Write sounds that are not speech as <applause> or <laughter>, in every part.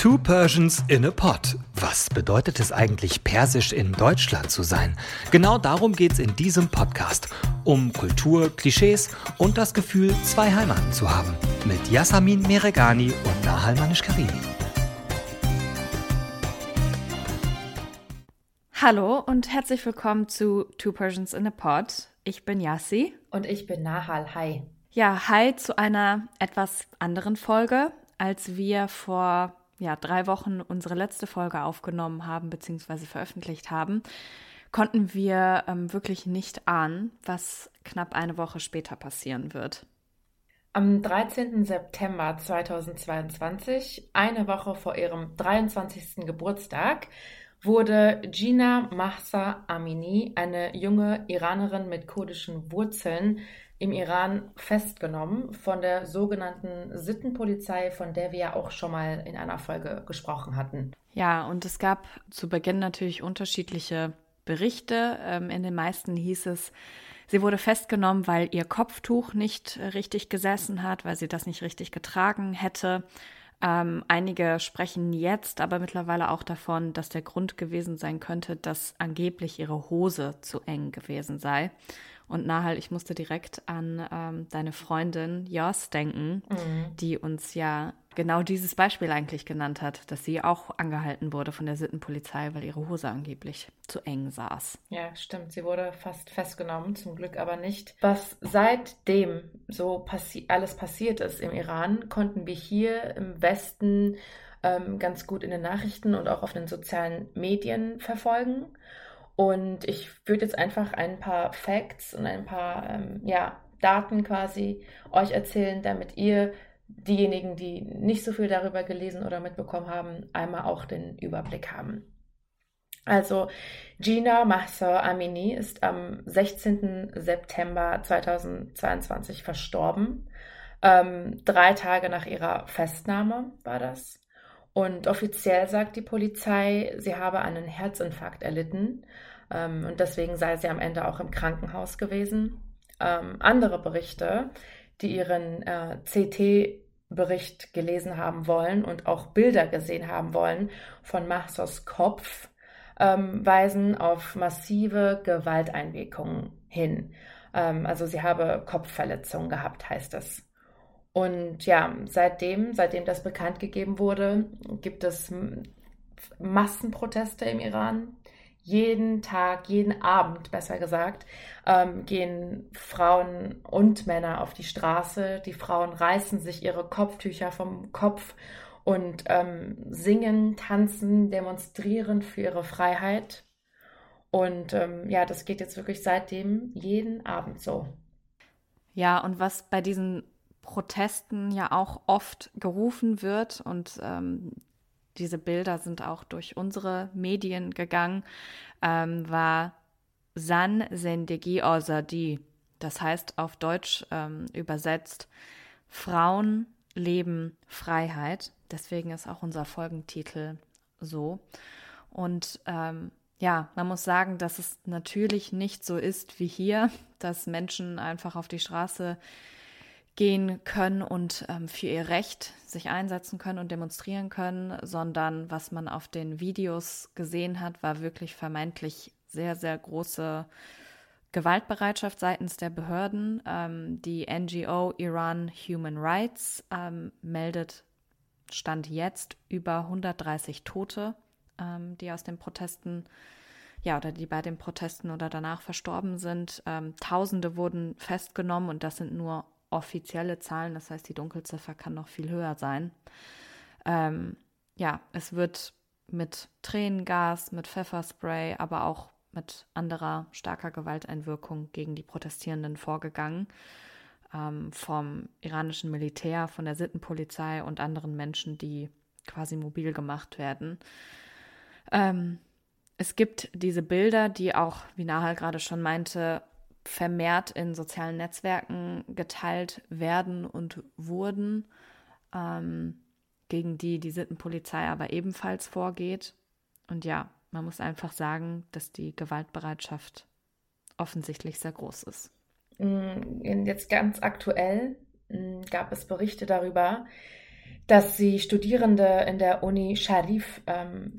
Two Persians in a Pot. Was bedeutet es eigentlich, persisch in Deutschland zu sein? Genau darum geht es in diesem Podcast. Um Kultur, Klischees und das Gefühl, zwei Heimaten zu haben. Mit Yasamin Meregani und Nahal Manish-Karimi. Hallo und herzlich willkommen zu Two Persians in a Pot. Ich bin Yassi. Und ich bin Nahal. Hi. Ja, hi zu einer etwas anderen Folge, als wir vor ja, drei Wochen unsere letzte Folge aufgenommen haben bzw. veröffentlicht haben, konnten wir ähm, wirklich nicht ahnen, was knapp eine Woche später passieren wird. Am 13. September 2022, eine Woche vor ihrem 23. Geburtstag, wurde Gina Mahsa Amini, eine junge Iranerin mit kurdischen Wurzeln, im Iran festgenommen von der sogenannten Sittenpolizei, von der wir ja auch schon mal in einer Folge gesprochen hatten. Ja, und es gab zu Beginn natürlich unterschiedliche Berichte. Ähm, in den meisten hieß es, sie wurde festgenommen, weil ihr Kopftuch nicht richtig gesessen hat, weil sie das nicht richtig getragen hätte. Ähm, einige sprechen jetzt aber mittlerweile auch davon, dass der Grund gewesen sein könnte, dass angeblich ihre Hose zu eng gewesen sei. Und Nahal, ich musste direkt an ähm, deine Freundin Jos denken, mhm. die uns ja genau dieses Beispiel eigentlich genannt hat, dass sie auch angehalten wurde von der Sittenpolizei, weil ihre Hose angeblich zu eng saß. Ja, stimmt. Sie wurde fast festgenommen, zum Glück aber nicht. Was seitdem so passi alles passiert ist im Iran, konnten wir hier im Westen ähm, ganz gut in den Nachrichten und auch auf den sozialen Medien verfolgen. Und ich würde jetzt einfach ein paar Facts und ein paar ähm, ja, Daten quasi euch erzählen, damit ihr diejenigen, die nicht so viel darüber gelesen oder mitbekommen haben, einmal auch den Überblick haben. Also Gina Mahsa Amini ist am 16. September 2022 verstorben. Ähm, drei Tage nach ihrer Festnahme war das. Und offiziell sagt die Polizei, sie habe einen Herzinfarkt erlitten ähm, und deswegen sei sie am Ende auch im Krankenhaus gewesen. Ähm, andere Berichte, die ihren äh, CT-Bericht gelesen haben wollen und auch Bilder gesehen haben wollen von Mahsos Kopf, ähm, weisen auf massive Gewalteinwirkungen hin. Ähm, also sie habe Kopfverletzungen gehabt, heißt es. Und ja, seitdem, seitdem das bekannt gegeben wurde, gibt es Massenproteste im Iran. Jeden Tag, jeden Abend, besser gesagt, ähm, gehen Frauen und Männer auf die Straße. Die Frauen reißen sich ihre Kopftücher vom Kopf und ähm, singen, tanzen, demonstrieren für ihre Freiheit. Und ähm, ja, das geht jetzt wirklich seitdem jeden Abend so. Ja, und was bei diesen Protesten ja auch oft gerufen wird und ähm, diese Bilder sind auch durch unsere Medien gegangen, ähm, war San Sendegi Ozadi. Das heißt auf Deutsch ähm, übersetzt Frauen leben Freiheit. Deswegen ist auch unser Folgentitel so. Und ähm, ja, man muss sagen, dass es natürlich nicht so ist wie hier, <laughs> dass Menschen einfach auf die Straße gehen können und ähm, für ihr Recht sich einsetzen können und demonstrieren können, sondern was man auf den Videos gesehen hat, war wirklich vermeintlich sehr, sehr große Gewaltbereitschaft seitens der Behörden. Ähm, die NGO Iran Human Rights ähm, meldet Stand jetzt über 130 Tote, ähm, die aus den Protesten ja, oder die bei den Protesten oder danach verstorben sind. Ähm, Tausende wurden festgenommen und das sind nur offizielle Zahlen, das heißt, die Dunkelziffer kann noch viel höher sein. Ähm, ja, es wird mit Tränengas, mit Pfefferspray, aber auch mit anderer starker Gewalteinwirkung gegen die Protestierenden vorgegangen. Ähm, vom iranischen Militär, von der Sittenpolizei und anderen Menschen, die quasi mobil gemacht werden. Ähm, es gibt diese Bilder, die auch, wie Nahal gerade schon meinte, vermehrt in sozialen Netzwerken geteilt werden und wurden, ähm, gegen die die Sittenpolizei aber ebenfalls vorgeht. Und ja, man muss einfach sagen, dass die Gewaltbereitschaft offensichtlich sehr groß ist. Mm, jetzt ganz aktuell mm, gab es Berichte darüber, dass sie Studierende in der Uni Sharif ähm,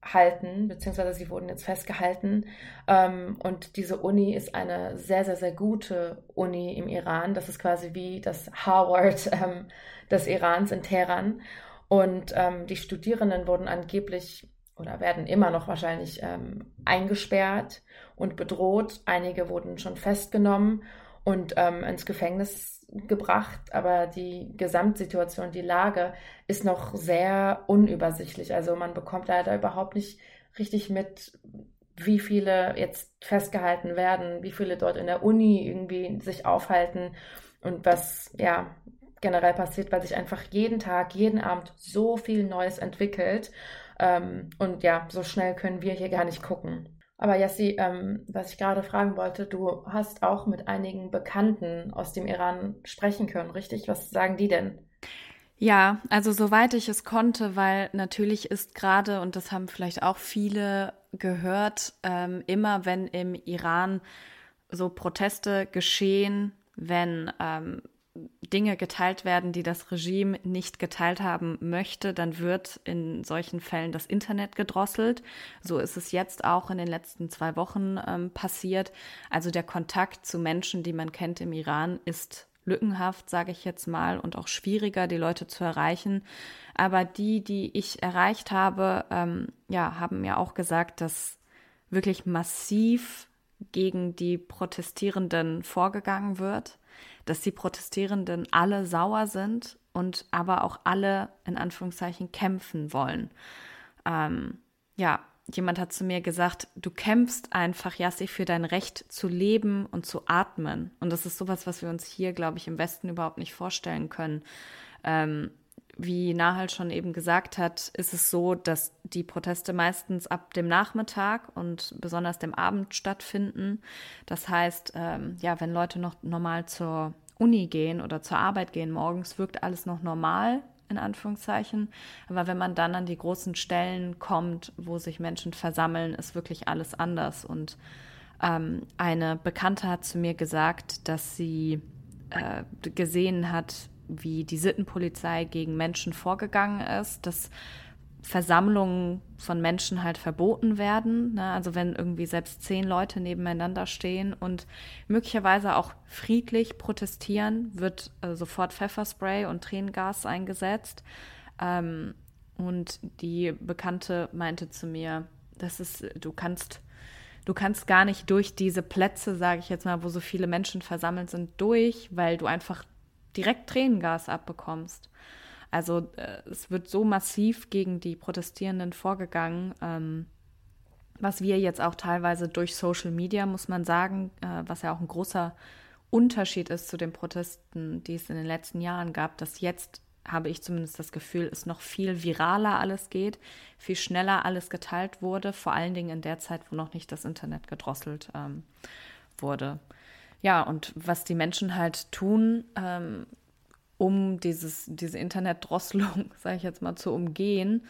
festhalten, beziehungsweise sie wurden jetzt festgehalten. Ähm, und diese Uni ist eine sehr, sehr, sehr gute Uni im Iran. Das ist quasi wie das Harvard <laughs> ähm, des Irans in Teheran. Und ähm, die Studierenden wurden angeblich oder werden immer noch wahrscheinlich eingesperrt und bedroht. Einige wurden schon festgenommen und ins Gefängnis gebracht, aber die Gesamtsituation, die Lage ist noch sehr unübersichtlich. Also man bekommt leider überhaupt nicht richtig mit, wie viele jetzt festgehalten werden, wie viele dort in der Uni irgendwie sich aufhalten und was ja generell passiert, weil sich einfach jeden Tag, jeden Abend so viel Neues entwickelt. Ähm, und ja, so schnell können wir hier gar nicht gucken. Aber Yassi, ähm, was ich gerade fragen wollte, du hast auch mit einigen Bekannten aus dem Iran sprechen können, richtig? Was sagen die denn? Ja, also soweit ich es konnte, weil natürlich ist gerade, und das haben vielleicht auch viele gehört, ähm, immer wenn im Iran so Proteste geschehen, wenn ähm, Dinge geteilt werden, die das Regime nicht geteilt haben möchte, dann wird in solchen Fällen das Internet gedrosselt. So ist es jetzt auch in den letzten zwei Wochen ähm, passiert. Also der Kontakt zu Menschen, die man kennt im Iran, ist lückenhaft, sage ich jetzt mal, und auch schwieriger, die Leute zu erreichen. Aber die, die ich erreicht habe, ähm, ja, haben mir auch gesagt, dass wirklich massiv gegen die Protestierenden vorgegangen wird dass die Protestierenden alle sauer sind und aber auch alle in Anführungszeichen kämpfen wollen. Ähm, ja, jemand hat zu mir gesagt, du kämpfst einfach, Yassi, für dein Recht zu leben und zu atmen. Und das ist sowas, was wir uns hier, glaube ich, im Westen überhaupt nicht vorstellen können. Ähm, wie Nahal schon eben gesagt hat, ist es so, dass die Proteste meistens ab dem Nachmittag und besonders dem Abend stattfinden. Das heißt, ähm, ja, wenn Leute noch normal zur Uni gehen oder zur Arbeit gehen morgens, wirkt alles noch normal, in Anführungszeichen. Aber wenn man dann an die großen Stellen kommt, wo sich Menschen versammeln, ist wirklich alles anders. Und ähm, eine Bekannte hat zu mir gesagt, dass sie äh, gesehen hat, wie die Sittenpolizei gegen Menschen vorgegangen ist, dass Versammlungen von Menschen halt verboten werden. Ne? Also wenn irgendwie selbst zehn Leute nebeneinander stehen und möglicherweise auch friedlich protestieren, wird äh, sofort Pfefferspray und Tränengas eingesetzt. Ähm, und die Bekannte meinte zu mir, das ist, du kannst, du kannst gar nicht durch diese Plätze, sage ich jetzt mal, wo so viele Menschen versammelt sind, durch, weil du einfach direkt Tränengas abbekommst. Also äh, es wird so massiv gegen die Protestierenden vorgegangen, ähm, was wir jetzt auch teilweise durch Social Media, muss man sagen, äh, was ja auch ein großer Unterschied ist zu den Protesten, die es in den letzten Jahren gab, dass jetzt habe ich zumindest das Gefühl, es noch viel viraler alles geht, viel schneller alles geteilt wurde, vor allen Dingen in der Zeit, wo noch nicht das Internet gedrosselt ähm, wurde. Ja, und was die Menschen halt tun, ähm, um dieses, diese Internetdrosselung, <laughs> sage ich jetzt mal, zu umgehen,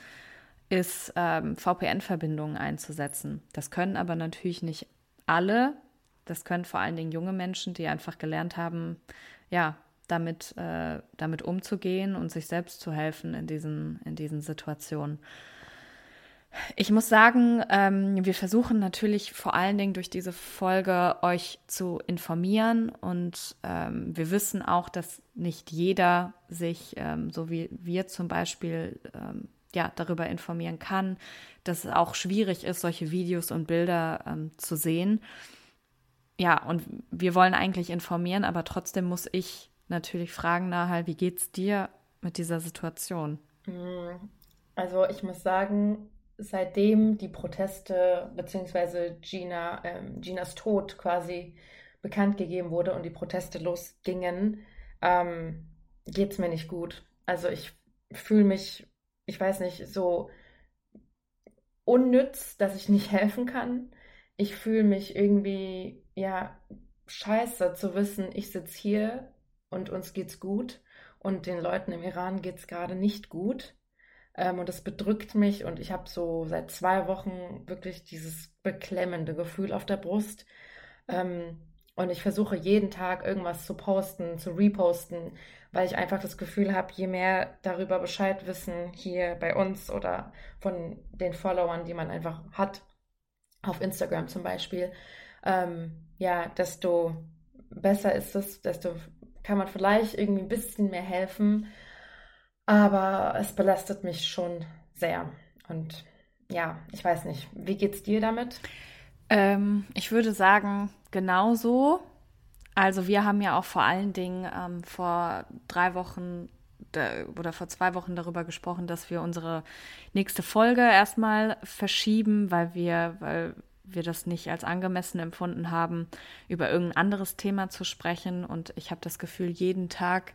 ist ähm, VPN-Verbindungen einzusetzen. Das können aber natürlich nicht alle. Das können vor allen Dingen junge Menschen, die einfach gelernt haben, ja, damit, äh, damit umzugehen und sich selbst zu helfen in diesen, in diesen Situationen. Ich muss sagen, ähm, wir versuchen natürlich vor allen Dingen durch diese Folge euch zu informieren und ähm, wir wissen auch, dass nicht jeder sich, ähm, so wie wir zum Beispiel, ähm, ja, darüber informieren kann, dass es auch schwierig ist, solche Videos und Bilder ähm, zu sehen. Ja, und wir wollen eigentlich informieren, aber trotzdem muss ich natürlich fragen, Nahal, wie geht's dir mit dieser Situation? Also ich muss sagen, seitdem die Proteste bzw. Gina, ähm, Ginas Tod quasi bekannt gegeben wurde und die Proteste losgingen, ähm, geht es mir nicht gut. Also ich fühle mich, ich weiß nicht, so unnütz, dass ich nicht <laughs> helfen kann. Ich fühle mich irgendwie, ja, scheiße zu wissen, ich sitze hier und uns geht's gut und den Leuten im Iran geht's gerade nicht gut. Ähm, und das bedrückt mich und ich habe so seit zwei Wochen wirklich dieses beklemmende Gefühl auf der Brust. Ähm, Und ich versuche jeden Tag irgendwas zu posten, zu reposten, weil ich einfach das Gefühl habe, je mehr darüber Bescheid wissen hier bei uns oder von den Followern, die man einfach hat, auf Instagram zum Beispiel, ähm, ja, desto besser ist es, desto kann man vielleicht irgendwie ein bisschen mehr helfen. Aber es belastet mich schon sehr. Und ja, ich weiß nicht. Wie geht's dir damit? Ähm, ich würde sagen, genauso. Also wir haben ja auch vor allen Dingen ähm, vor drei Wochen oder vor zwei Wochen darüber gesprochen, dass wir unsere nächste Folge erstmal verschieben, weil wir, weil wir das nicht als angemessen empfunden haben, über irgendein anderes Thema zu sprechen. Und ich habe das Gefühl, jeden Tag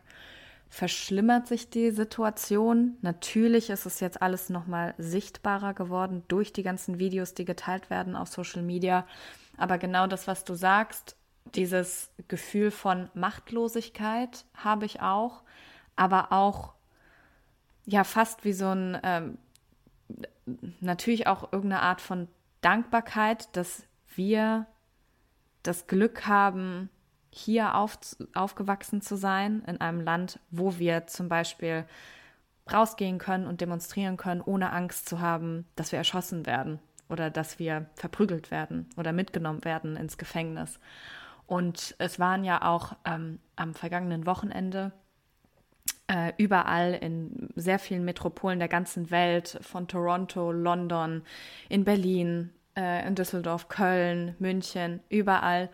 verschlimmert sich die Situation. Natürlich ist es jetzt alles nochmal sichtbarer geworden durch die ganzen Videos, die geteilt werden auf Social Media. Aber genau das, was du sagst, dieses Gefühl von Machtlosigkeit habe ich auch, aber auch ja fast wie so ein, ähm, natürlich auch irgendeine Art von Dankbarkeit, dass wir das Glück haben, hier auf, aufgewachsen zu sein, in einem Land, wo wir zum Beispiel rausgehen können und demonstrieren können, ohne Angst zu haben, dass wir erschossen werden oder dass wir verprügelt werden oder mitgenommen werden ins Gefängnis. Und es waren ja auch ähm, am vergangenen Wochenende äh, überall in sehr vielen Metropolen der ganzen Welt, von Toronto, London, in Berlin, äh, in Düsseldorf, Köln, München, überall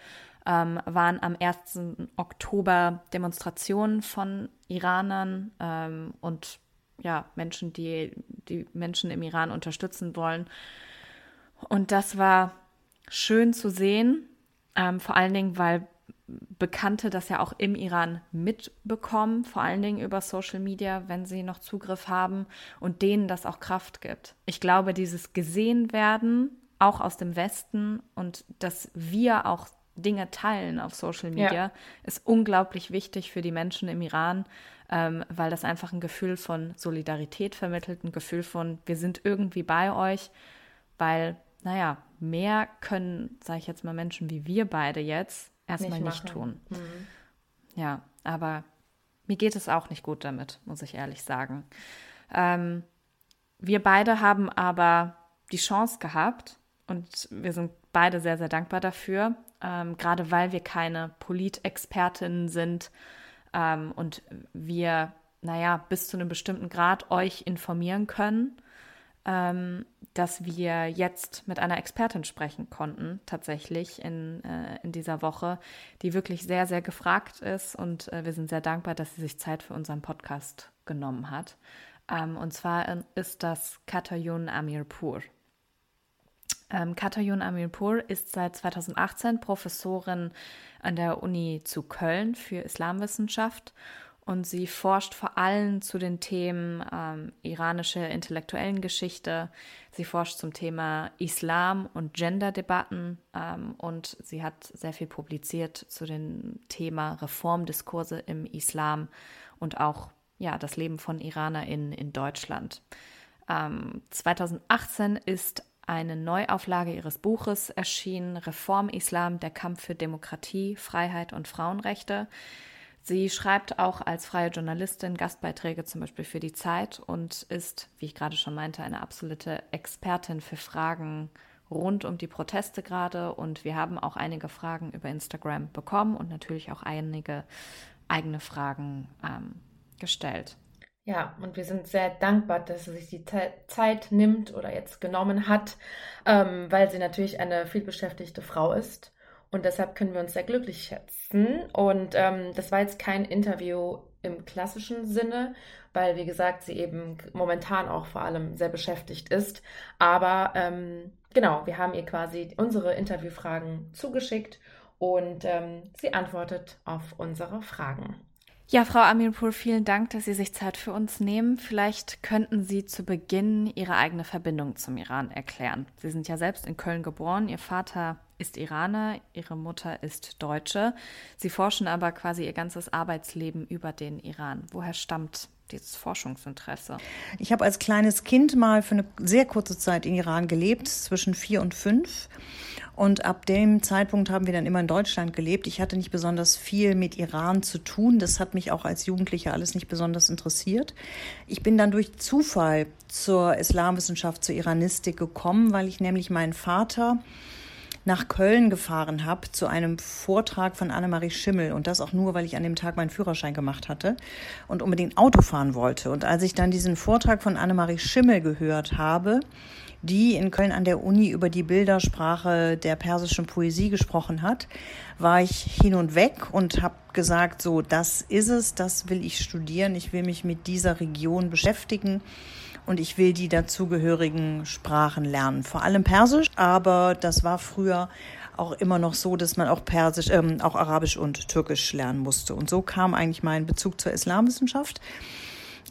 ähm, waren am 1. Oktober Demonstrationen von Iranern ähm, und ja, Menschen, die die Menschen im Iran unterstützen wollen. Und das war schön zu sehen, ähm, vor allen Dingen, weil Bekannte das ja auch im Iran mitbekommen, vor allen Dingen über Social Media, wenn sie noch Zugriff haben und denen das auch Kraft gibt. Ich glaube, dieses gesehen werden, auch aus dem Westen und dass wir auch Dinge teilen auf Social Media, ja. ist unglaublich wichtig für die Menschen im Iran, ähm, weil das einfach ein Gefühl von Solidarität vermittelt, ein Gefühl von, wir sind irgendwie bei euch, weil, naja, mehr können, sage ich jetzt mal, Menschen wie wir beide jetzt erstmal nicht, nicht tun. Mhm. Ja, aber mir geht es auch nicht gut damit, muss ich ehrlich sagen. Ähm, wir beide haben aber die Chance gehabt und wir sind beide sehr, sehr dankbar dafür, ähm, gerade weil wir keine Politexpertinnen sind ähm, und wir, naja, bis zu einem bestimmten Grad euch informieren können, ähm, dass wir jetzt mit einer Expertin sprechen konnten, tatsächlich in, äh, in dieser Woche, die wirklich sehr, sehr gefragt ist und äh, wir sind sehr dankbar, dass sie sich Zeit für unseren Podcast genommen hat. Ähm, und zwar äh, ist das Katayun Amirpur. Ähm, Katayun Amirpur ist seit 2018 Professorin an der Uni zu Köln für Islamwissenschaft und sie forscht vor allem zu den Themen ähm, iranische intellektuellen Geschichte. Sie forscht zum Thema Islam und Gender-Debatten ähm, und sie hat sehr viel publiziert zu dem Thema Reformdiskurse im Islam und auch ja, das Leben von IranerInnen in Deutschland. Ähm, 2018 ist eine Neuauflage ihres Buches erschienen, Reform Islam, der Kampf für Demokratie, Freiheit und Frauenrechte. Sie schreibt auch als freie Journalistin Gastbeiträge zum Beispiel für die Zeit und ist, wie ich gerade schon meinte, eine absolute Expertin für Fragen rund um die Proteste gerade. Und wir haben auch einige Fragen über Instagram bekommen und natürlich auch einige eigene Fragen ähm, gestellt. Ja, und wir sind sehr dankbar, dass sie sich die Zeit nimmt oder jetzt genommen hat, ähm, weil sie natürlich eine vielbeschäftigte Frau ist. Und deshalb können wir uns sehr glücklich schätzen. Und ähm, das war jetzt kein Interview im klassischen Sinne, weil, wie gesagt, sie eben momentan auch vor allem sehr beschäftigt ist. Aber ähm, genau, wir haben ihr quasi unsere Interviewfragen zugeschickt und ähm, sie antwortet auf unsere Fragen. Ja, Frau Amirpur, vielen Dank, dass Sie sich Zeit für uns nehmen. Vielleicht könnten Sie zu Beginn Ihre eigene Verbindung zum Iran erklären. Sie sind ja selbst in Köln geboren, Ihr Vater ist Iraner, ihre Mutter ist Deutsche. Sie forschen aber quasi ihr ganzes Arbeitsleben über den Iran. Woher stammt dieses Forschungsinteresse? Ich habe als kleines Kind mal für eine sehr kurze Zeit in Iran gelebt, zwischen vier und fünf. Und ab dem Zeitpunkt haben wir dann immer in Deutschland gelebt. Ich hatte nicht besonders viel mit Iran zu tun. Das hat mich auch als Jugendliche alles nicht besonders interessiert. Ich bin dann durch Zufall zur Islamwissenschaft, zur Iranistik gekommen, weil ich nämlich meinen Vater nach Köln gefahren habe zu einem Vortrag von Annemarie Schimmel und das auch nur, weil ich an dem Tag meinen Führerschein gemacht hatte und unbedingt Auto fahren wollte. Und als ich dann diesen Vortrag von Annemarie Schimmel gehört habe, die in Köln an der Uni über die Bildersprache der persischen Poesie gesprochen hat, war ich hin und weg und habe gesagt, so, das ist es, das will ich studieren, ich will mich mit dieser Region beschäftigen und ich will die dazugehörigen Sprachen lernen. Vor allem Persisch, aber das war früher auch immer noch so, dass man auch Persisch, ähm, auch Arabisch und Türkisch lernen musste. Und so kam eigentlich mein Bezug zur Islamwissenschaft.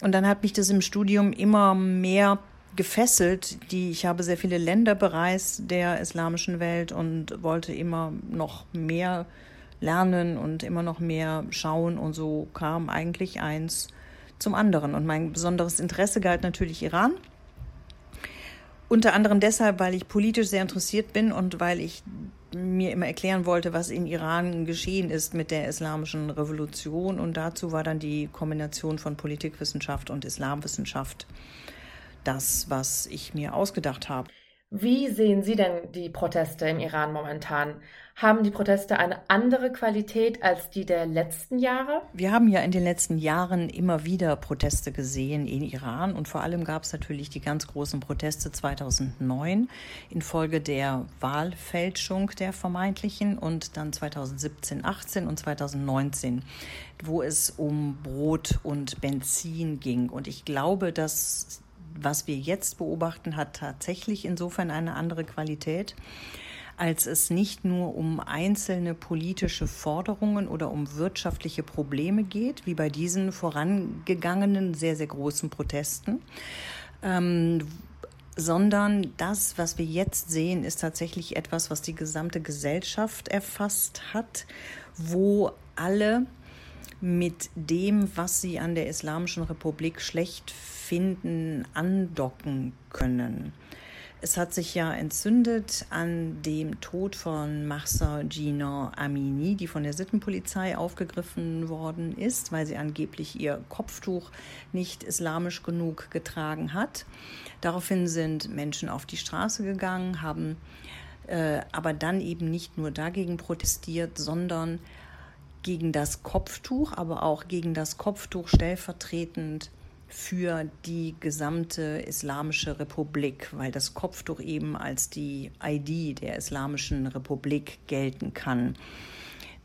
Und dann hat mich das im Studium immer mehr gefesselt. Die, ich habe sehr viele Länder bereist der islamischen Welt und wollte immer noch mehr lernen und immer noch mehr schauen. Und so kam eigentlich eins zum anderen. Und mein besonderes Interesse galt natürlich Iran. Unter anderem deshalb, weil ich politisch sehr interessiert bin und weil ich mir immer erklären wollte, was in Iran geschehen ist mit der islamischen Revolution. Und dazu war dann die Kombination von Politikwissenschaft und Islamwissenschaft das, was ich mir ausgedacht habe. Wie sehen Sie denn die Proteste im Iran momentan? Haben die Proteste eine andere Qualität als die der letzten Jahre? Wir haben ja in den letzten Jahren immer wieder Proteste gesehen in Iran und vor allem gab es natürlich die ganz großen Proteste 2009 infolge der Wahlfälschung der vermeintlichen und dann 2017, 18 und 2019, wo es um Brot und Benzin ging. Und ich glaube, dass was wir jetzt beobachten, hat tatsächlich insofern eine andere Qualität, als es nicht nur um einzelne politische Forderungen oder um wirtschaftliche Probleme geht, wie bei diesen vorangegangenen sehr, sehr großen Protesten, ähm, sondern das, was wir jetzt sehen, ist tatsächlich etwas, was die gesamte Gesellschaft erfasst hat, wo alle mit dem, was sie an der Islamischen Republik schlecht finden, andocken können. Es hat sich ja entzündet an dem Tod von Mahsa Gina Amini, die von der Sittenpolizei aufgegriffen worden ist, weil sie angeblich ihr Kopftuch nicht islamisch genug getragen hat. Daraufhin sind Menschen auf die Straße gegangen, haben äh, aber dann eben nicht nur dagegen protestiert, sondern gegen das Kopftuch, aber auch gegen das Kopftuch stellvertretend für die gesamte Islamische Republik, weil das Kopftuch eben als die ID der Islamischen Republik gelten kann.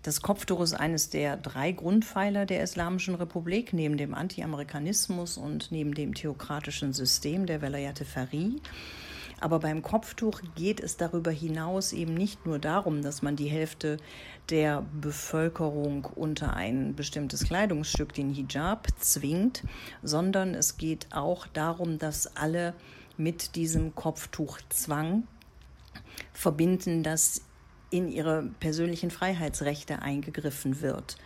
Das Kopftuch ist eines der drei Grundpfeiler der Islamischen Republik, neben dem Anti-Amerikanismus und neben dem theokratischen System der Velayat Fari. Aber beim Kopftuch geht es darüber hinaus eben nicht nur darum, dass man die Hälfte der Bevölkerung unter ein bestimmtes Kleidungsstück, den Hijab, zwingt, sondern es geht auch darum, dass alle mit diesem Kopftuchzwang verbinden, dass in ihre persönlichen Freiheitsrechte eingegriffen wird.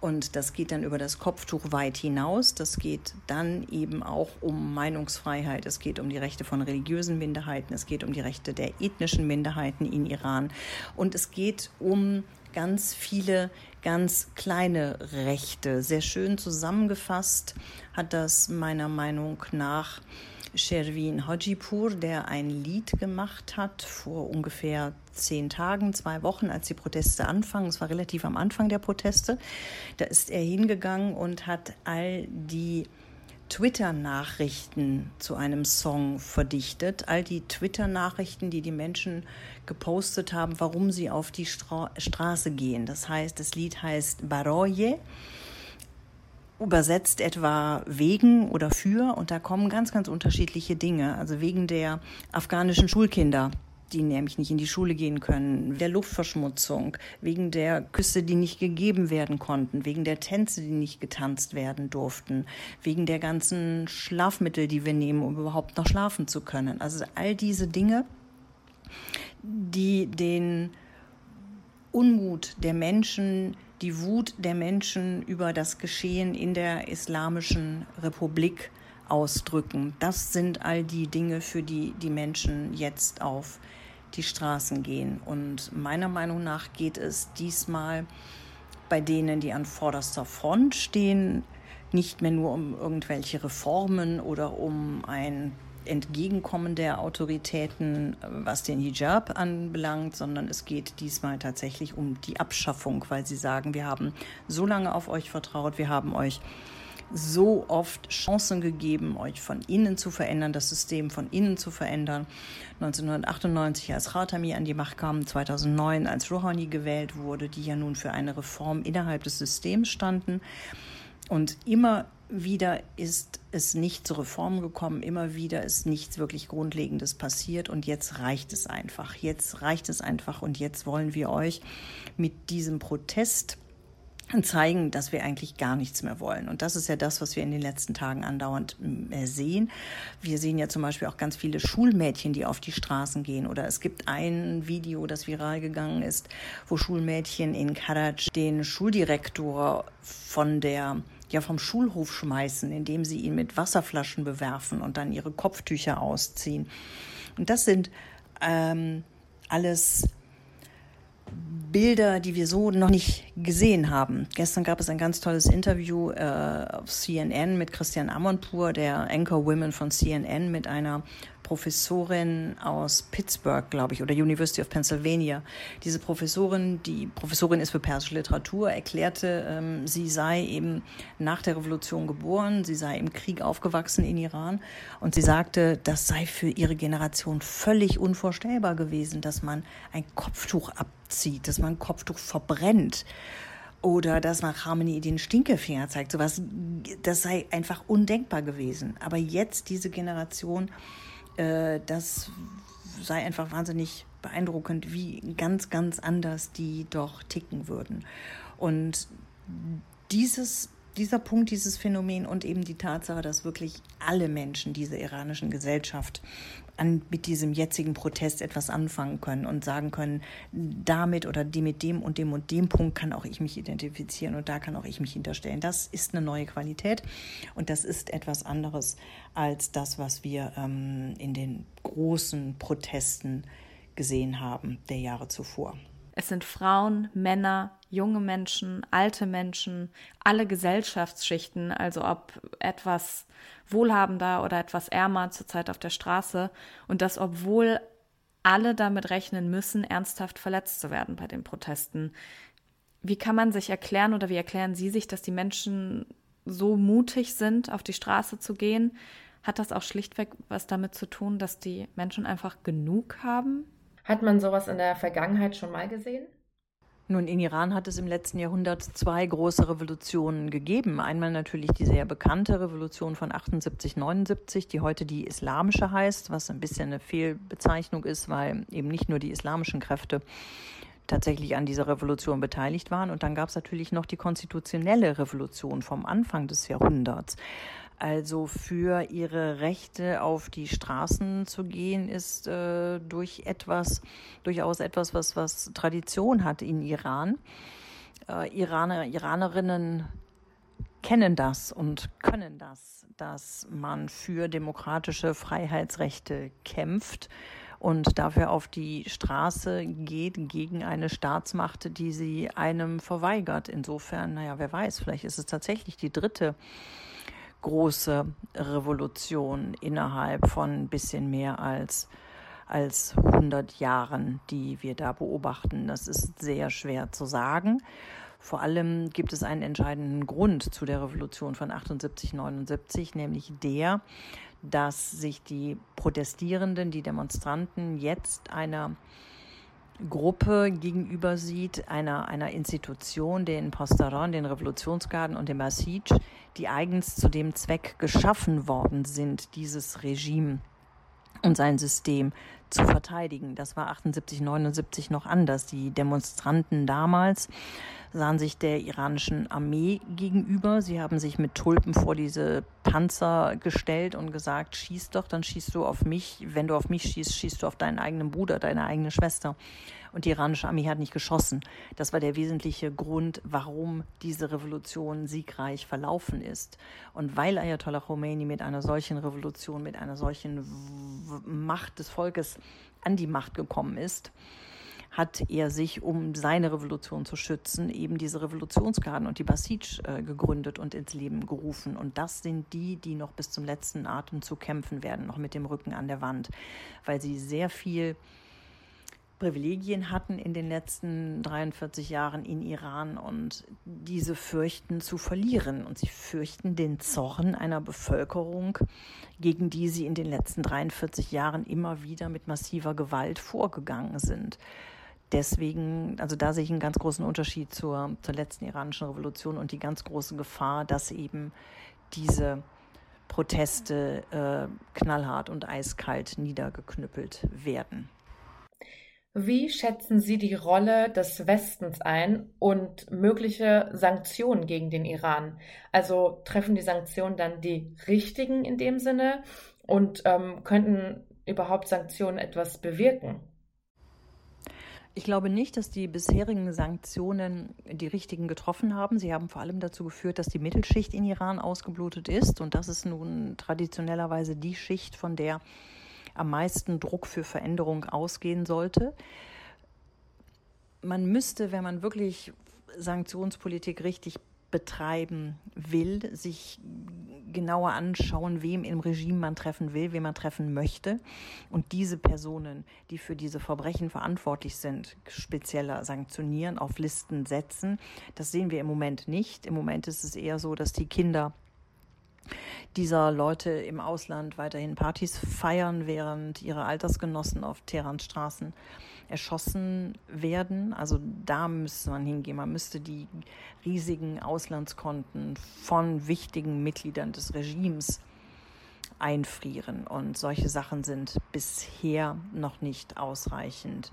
Und das geht dann über das Kopftuch weit hinaus. Das geht dann eben auch um Meinungsfreiheit. Es geht um die Rechte von religiösen Minderheiten. Es geht um die Rechte der ethnischen Minderheiten in Iran. Und es geht um ganz viele ganz kleine Rechte. Sehr schön zusammengefasst hat das meiner Meinung nach Sherwin Hajipur, der ein Lied gemacht hat vor ungefähr zehn Tagen, zwei Wochen, als die Proteste anfangen. Es war relativ am Anfang der Proteste. Da ist er hingegangen und hat all die Twitter-Nachrichten zu einem Song verdichtet. All die Twitter-Nachrichten, die die Menschen gepostet haben, warum sie auf die Stra Straße gehen. Das heißt, das Lied heißt Baroye übersetzt etwa wegen oder für. Und da kommen ganz, ganz unterschiedliche Dinge. Also wegen der afghanischen Schulkinder, die nämlich nicht in die Schule gehen können, der Luftverschmutzung, wegen der Küsse, die nicht gegeben werden konnten, wegen der Tänze, die nicht getanzt werden durften, wegen der ganzen Schlafmittel, die wir nehmen, um überhaupt noch schlafen zu können. Also all diese Dinge, die den Unmut der Menschen, die Wut der Menschen über das Geschehen in der Islamischen Republik ausdrücken. Das sind all die Dinge, für die die Menschen jetzt auf die Straßen gehen. Und meiner Meinung nach geht es diesmal bei denen, die an vorderster Front stehen, nicht mehr nur um irgendwelche Reformen oder um ein Entgegenkommen der Autoritäten, was den Hijab anbelangt, sondern es geht diesmal tatsächlich um die Abschaffung, weil sie sagen, wir haben so lange auf euch vertraut, wir haben euch so oft Chancen gegeben, euch von innen zu verändern, das System von innen zu verändern. 1998, als Khatami an die Macht kam, 2009, als Rouhani gewählt wurde, die ja nun für eine Reform innerhalb des Systems standen. Und immer wieder ist es nicht zur Reform gekommen, immer wieder ist nichts wirklich Grundlegendes passiert und jetzt reicht es einfach. Jetzt reicht es einfach und jetzt wollen wir euch mit diesem Protest zeigen, dass wir eigentlich gar nichts mehr wollen. Und das ist ja das, was wir in den letzten Tagen andauernd äh, sehen. Wir sehen ja zum Beispiel auch ganz viele Schulmädchen, die auf die Straßen gehen. Oder es gibt ein Video, das viral gegangen ist, wo Schulmädchen in Karac den Schuldirektor von der ja vom Schulhof schmeißen, indem sie ihn mit Wasserflaschen bewerfen und dann ihre Kopftücher ausziehen. Und das sind ähm, alles Bilder, die wir so noch nicht gesehen haben. Gestern gab es ein ganz tolles Interview äh, auf CNN mit Christian Amonpour, der Anchor Women von CNN, mit einer Professorin aus Pittsburgh, glaube ich, oder University of Pennsylvania. Diese Professorin, die Professorin ist für persische Literatur, erklärte, ähm, sie sei eben nach der Revolution geboren, sie sei im Krieg aufgewachsen in Iran und sie sagte, das sei für ihre Generation völlig unvorstellbar gewesen, dass man ein Kopftuch abzieht, dass man ein Kopftuch verbrennt oder dass man Harmony den Stinkefinger zeigt. Sowas, das sei einfach undenkbar gewesen. Aber jetzt diese Generation äh, das sei einfach wahnsinnig beeindruckend, wie ganz, ganz anders die doch ticken würden. Und dieses, dieser Punkt, dieses Phänomen und eben die Tatsache, dass wirklich alle Menschen dieser iranischen Gesellschaft an, mit diesem jetzigen Protest etwas anfangen können und sagen können, damit oder die mit dem und dem und dem Punkt kann auch ich mich identifizieren und da kann auch ich mich hinterstellen. Das ist eine neue Qualität und das ist etwas anderes als das, was wir ähm, in den großen Protesten gesehen haben der Jahre zuvor. Es sind Frauen, Männer, junge Menschen, alte Menschen, alle Gesellschaftsschichten, also ob etwas wohlhabender oder etwas ärmer zurzeit auf der Straße. Und das, obwohl alle damit rechnen müssen, ernsthaft verletzt zu werden bei den Protesten. Wie kann man sich erklären oder wie erklären Sie sich, dass die Menschen so mutig sind, auf die Straße zu gehen? Hat das auch schlichtweg was damit zu tun, dass die Menschen einfach genug haben? Hat man sowas in der Vergangenheit schon mal gesehen? Nun, in Iran hat es im letzten Jahrhundert zwei große Revolutionen gegeben. Einmal natürlich die sehr bekannte Revolution von 78, 79, die heute die islamische heißt, was ein bisschen eine Fehlbezeichnung ist, weil eben nicht nur die islamischen Kräfte tatsächlich an dieser Revolution beteiligt waren. Und dann gab es natürlich noch die konstitutionelle Revolution vom Anfang des Jahrhunderts. Also für ihre Rechte auf die Straßen zu gehen, ist äh, durch etwas, durchaus etwas, was, was Tradition hat in Iran. Äh, Iraner, Iranerinnen kennen das und können das, dass man für demokratische Freiheitsrechte kämpft und dafür auf die Straße geht gegen eine Staatsmacht, die sie einem verweigert. Insofern, naja, wer weiß, vielleicht ist es tatsächlich die dritte große Revolution innerhalb von ein bisschen mehr als als 100 Jahren, die wir da beobachten. Das ist sehr schwer zu sagen. Vor allem gibt es einen entscheidenden Grund zu der Revolution von 78, 79, nämlich der, dass sich die Protestierenden, die Demonstranten jetzt einer Gruppe gegenüber sieht, einer, einer Institution, den Postaron, den Revolutionsgarden und dem Basij, die eigens zu dem Zweck geschaffen worden sind, dieses Regime und sein System zu verteidigen. Das war 78, 79 noch anders. Die Demonstranten damals sahen sich der iranischen Armee gegenüber. Sie haben sich mit Tulpen vor diese Panzer gestellt und gesagt, schieß doch, dann schießt du auf mich. Wenn du auf mich schießt, schießt du auf deinen eigenen Bruder, deine eigene Schwester. Und die iranische Armee hat nicht geschossen. Das war der wesentliche Grund, warum diese Revolution siegreich verlaufen ist. Und weil Ayatollah Khomeini mit einer solchen Revolution, mit einer solchen Macht des Volkes an die Macht gekommen ist, hat er sich, um seine Revolution zu schützen, eben diese Revolutionsgarden und die Basij äh, gegründet und ins Leben gerufen. Und das sind die, die noch bis zum letzten Atem zu kämpfen werden, noch mit dem Rücken an der Wand, weil sie sehr viel Privilegien hatten in den letzten 43 Jahren in Iran und diese fürchten zu verlieren. Und sie fürchten den Zorn einer Bevölkerung, gegen die sie in den letzten 43 Jahren immer wieder mit massiver Gewalt vorgegangen sind. Deswegen, also da sehe ich einen ganz großen Unterschied zur, zur letzten iranischen Revolution und die ganz große Gefahr, dass eben diese Proteste äh, knallhart und eiskalt niedergeknüppelt werden. Wie schätzen Sie die Rolle des Westens ein und mögliche Sanktionen gegen den Iran? Also treffen die Sanktionen dann die richtigen in dem Sinne und ähm, könnten überhaupt Sanktionen etwas bewirken? Ich glaube nicht, dass die bisherigen Sanktionen die richtigen getroffen haben. Sie haben vor allem dazu geführt, dass die Mittelschicht in Iran ausgeblutet ist. Und das ist nun traditionellerweise die Schicht, von der am meisten Druck für Veränderung ausgehen sollte. Man müsste, wenn man wirklich Sanktionspolitik richtig betreiben will, sich genauer anschauen, wem im Regime man treffen will, wen man treffen möchte und diese Personen, die für diese Verbrechen verantwortlich sind, spezieller sanktionieren, auf Listen setzen. Das sehen wir im Moment nicht. Im Moment ist es eher so, dass die Kinder dieser Leute im Ausland weiterhin Partys feiern, während ihre Altersgenossen auf Teherans Straßen erschossen werden. Also da müsste man hingehen. Man müsste die riesigen Auslandskonten von wichtigen Mitgliedern des Regimes einfrieren. Und solche Sachen sind bisher noch nicht ausreichend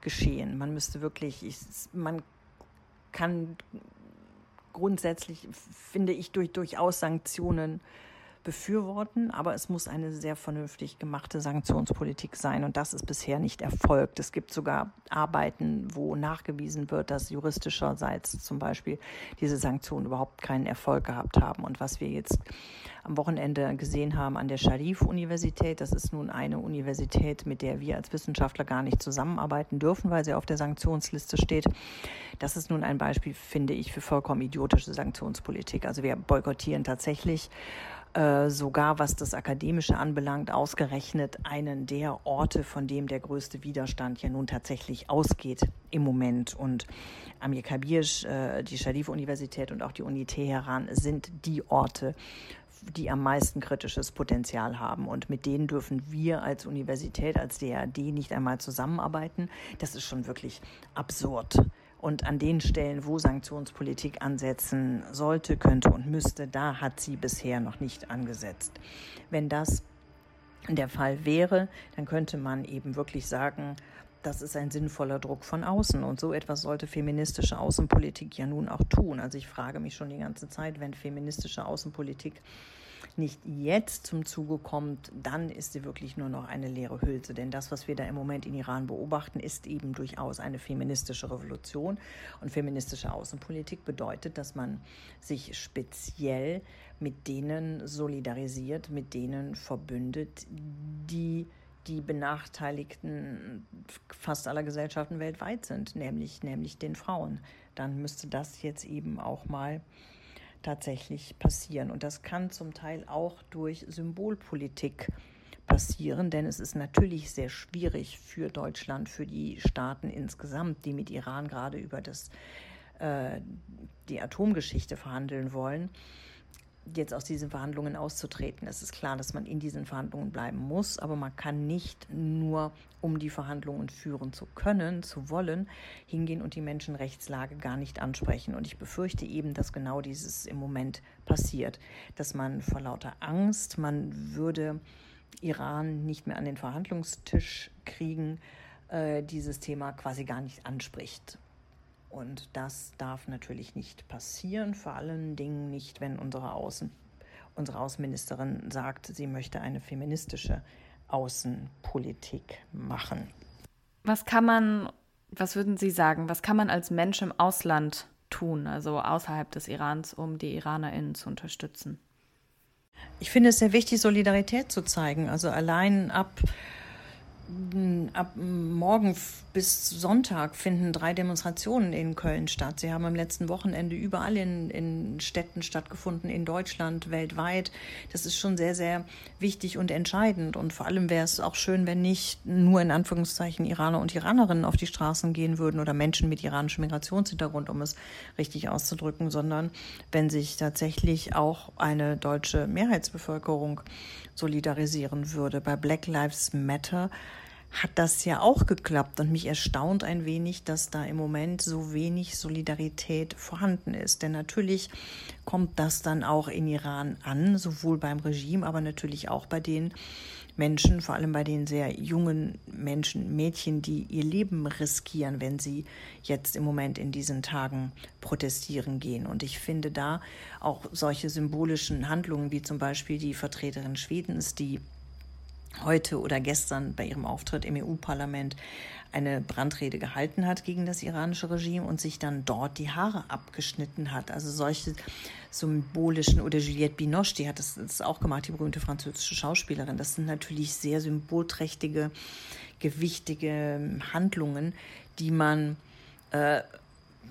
geschehen. Man müsste wirklich, ich, man kann grundsätzlich, finde ich, durch, durchaus Sanktionen befürworten, aber es muss eine sehr vernünftig gemachte Sanktionspolitik sein und das ist bisher nicht erfolgt. Es gibt sogar Arbeiten, wo nachgewiesen wird, dass juristischerseits zum Beispiel diese Sanktionen überhaupt keinen Erfolg gehabt haben. Und was wir jetzt am Wochenende gesehen haben an der Sharif-Universität, das ist nun eine Universität, mit der wir als Wissenschaftler gar nicht zusammenarbeiten dürfen, weil sie auf der Sanktionsliste steht. Das ist nun ein Beispiel, finde ich, für vollkommen idiotische Sanktionspolitik. Also wir boykottieren tatsächlich äh, sogar was das Akademische anbelangt, ausgerechnet einen der Orte, von dem der größte Widerstand ja nun tatsächlich ausgeht im Moment. Und Amir Kabir, äh, die Sharif-Universität und auch die Uni Teheran sind die Orte, die am meisten kritisches Potenzial haben. Und mit denen dürfen wir als Universität, als DRD nicht einmal zusammenarbeiten. Das ist schon wirklich absurd. Und an den Stellen, wo Sanktionspolitik ansetzen sollte, könnte und müsste, da hat sie bisher noch nicht angesetzt. Wenn das der Fall wäre, dann könnte man eben wirklich sagen, das ist ein sinnvoller Druck von außen. Und so etwas sollte feministische Außenpolitik ja nun auch tun. Also ich frage mich schon die ganze Zeit, wenn feministische Außenpolitik nicht jetzt zum Zuge kommt, dann ist sie wirklich nur noch eine leere Hülse. Denn das, was wir da im Moment in Iran beobachten, ist eben durchaus eine feministische Revolution. Und feministische Außenpolitik bedeutet, dass man sich speziell mit denen solidarisiert, mit denen verbündet, die die Benachteiligten fast aller Gesellschaften weltweit sind, nämlich, nämlich den Frauen. Dann müsste das jetzt eben auch mal tatsächlich passieren. Und das kann zum Teil auch durch Symbolpolitik passieren, denn es ist natürlich sehr schwierig für Deutschland, für die Staaten insgesamt, die mit Iran gerade über das, äh, die Atomgeschichte verhandeln wollen, jetzt aus diesen Verhandlungen auszutreten. Es ist klar, dass man in diesen Verhandlungen bleiben muss, aber man kann nicht nur, um die Verhandlungen führen zu können, zu wollen, hingehen und die Menschenrechtslage gar nicht ansprechen. Und ich befürchte eben, dass genau dieses im Moment passiert, dass man vor lauter Angst, man würde Iran nicht mehr an den Verhandlungstisch kriegen, äh, dieses Thema quasi gar nicht anspricht. Und das darf natürlich nicht passieren, vor allen Dingen nicht, wenn unsere, Außen, unsere Außenministerin sagt, sie möchte eine feministische Außenpolitik machen. Was kann man, was würden Sie sagen, was kann man als Mensch im Ausland tun, also außerhalb des Irans, um die IranerInnen zu unterstützen? Ich finde es sehr wichtig, Solidarität zu zeigen. Also allein ab ab morgen bis Sonntag finden drei Demonstrationen in Köln statt. Sie haben am letzten Wochenende überall in, in Städten stattgefunden, in Deutschland, weltweit. Das ist schon sehr, sehr wichtig und entscheidend. Und vor allem wäre es auch schön, wenn nicht nur in Anführungszeichen Iraner und Iranerinnen auf die Straßen gehen würden oder Menschen mit iranischem Migrationshintergrund, um es richtig auszudrücken, sondern wenn sich tatsächlich auch eine deutsche Mehrheitsbevölkerung solidarisieren würde. Bei Black Lives Matter hat das ja auch geklappt und mich erstaunt ein wenig, dass da im Moment so wenig Solidarität vorhanden ist. Denn natürlich kommt das dann auch in Iran an, sowohl beim Regime, aber natürlich auch bei den Menschen, vor allem bei den sehr jungen Menschen, Mädchen, die ihr Leben riskieren, wenn sie jetzt im Moment in diesen Tagen protestieren gehen. Und ich finde da auch solche symbolischen Handlungen, wie zum Beispiel die Vertreterin Schwedens, die heute oder gestern bei ihrem Auftritt im EU-Parlament eine Brandrede gehalten hat gegen das iranische Regime und sich dann dort die Haare abgeschnitten hat. Also solche symbolischen, oder Juliette Binoche, die hat das, das auch gemacht, die berühmte französische Schauspielerin. Das sind natürlich sehr symbolträchtige, gewichtige Handlungen, die man äh,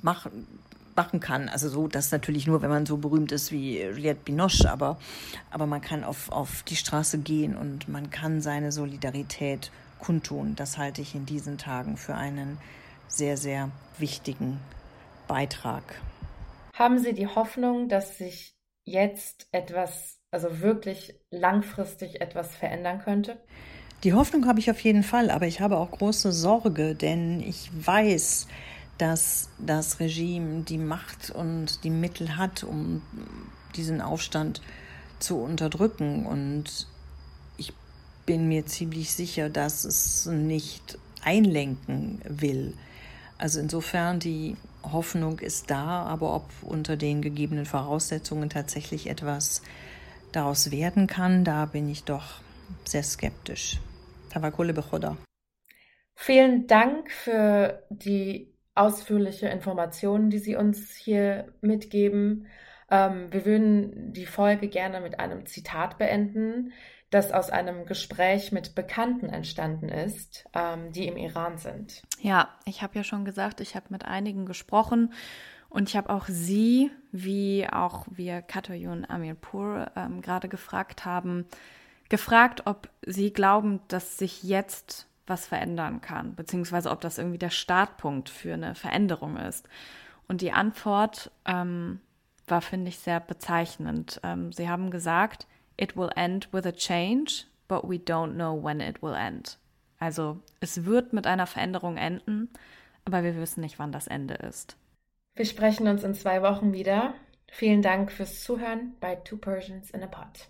machen, machen kann. Also so, das natürlich nur, wenn man so berühmt ist wie Juliette Binoche, aber, aber man kann auf, auf die Straße gehen und man kann seine Solidarität kundtun. Das halte ich in diesen Tagen für einen sehr, sehr wichtigen Beitrag. Haben Sie die Hoffnung, dass sich jetzt etwas, also wirklich langfristig etwas verändern könnte? Die Hoffnung habe ich auf jeden Fall, aber ich habe auch große Sorge, denn ich weiß, dass das Regime die Macht und die Mittel hat, um diesen Aufstand zu unterdrücken. Und ich bin mir ziemlich sicher, dass es nicht einlenken will. Also insofern die Hoffnung ist da, aber ob unter den gegebenen Voraussetzungen tatsächlich etwas daraus werden kann, da bin ich doch sehr skeptisch. Tawakule Bechoda. Vielen Dank für die ausführliche Informationen, die Sie uns hier mitgeben. Ähm, wir würden die Folge gerne mit einem Zitat beenden, das aus einem Gespräch mit Bekannten entstanden ist, ähm, die im Iran sind. Ja, ich habe ja schon gesagt, ich habe mit einigen gesprochen und ich habe auch Sie, wie auch wir Katoyun Amirpur ähm, gerade gefragt haben, gefragt, ob Sie glauben, dass sich jetzt was verändern kann, beziehungsweise ob das irgendwie der Startpunkt für eine Veränderung ist. Und die Antwort ähm, war, finde ich, sehr bezeichnend. Ähm, sie haben gesagt, it will end with a change, but we don't know when it will end. Also es wird mit einer Veränderung enden, aber wir wissen nicht, wann das Ende ist. Wir sprechen uns in zwei Wochen wieder. Vielen Dank fürs Zuhören bei Two Persians in a Pot.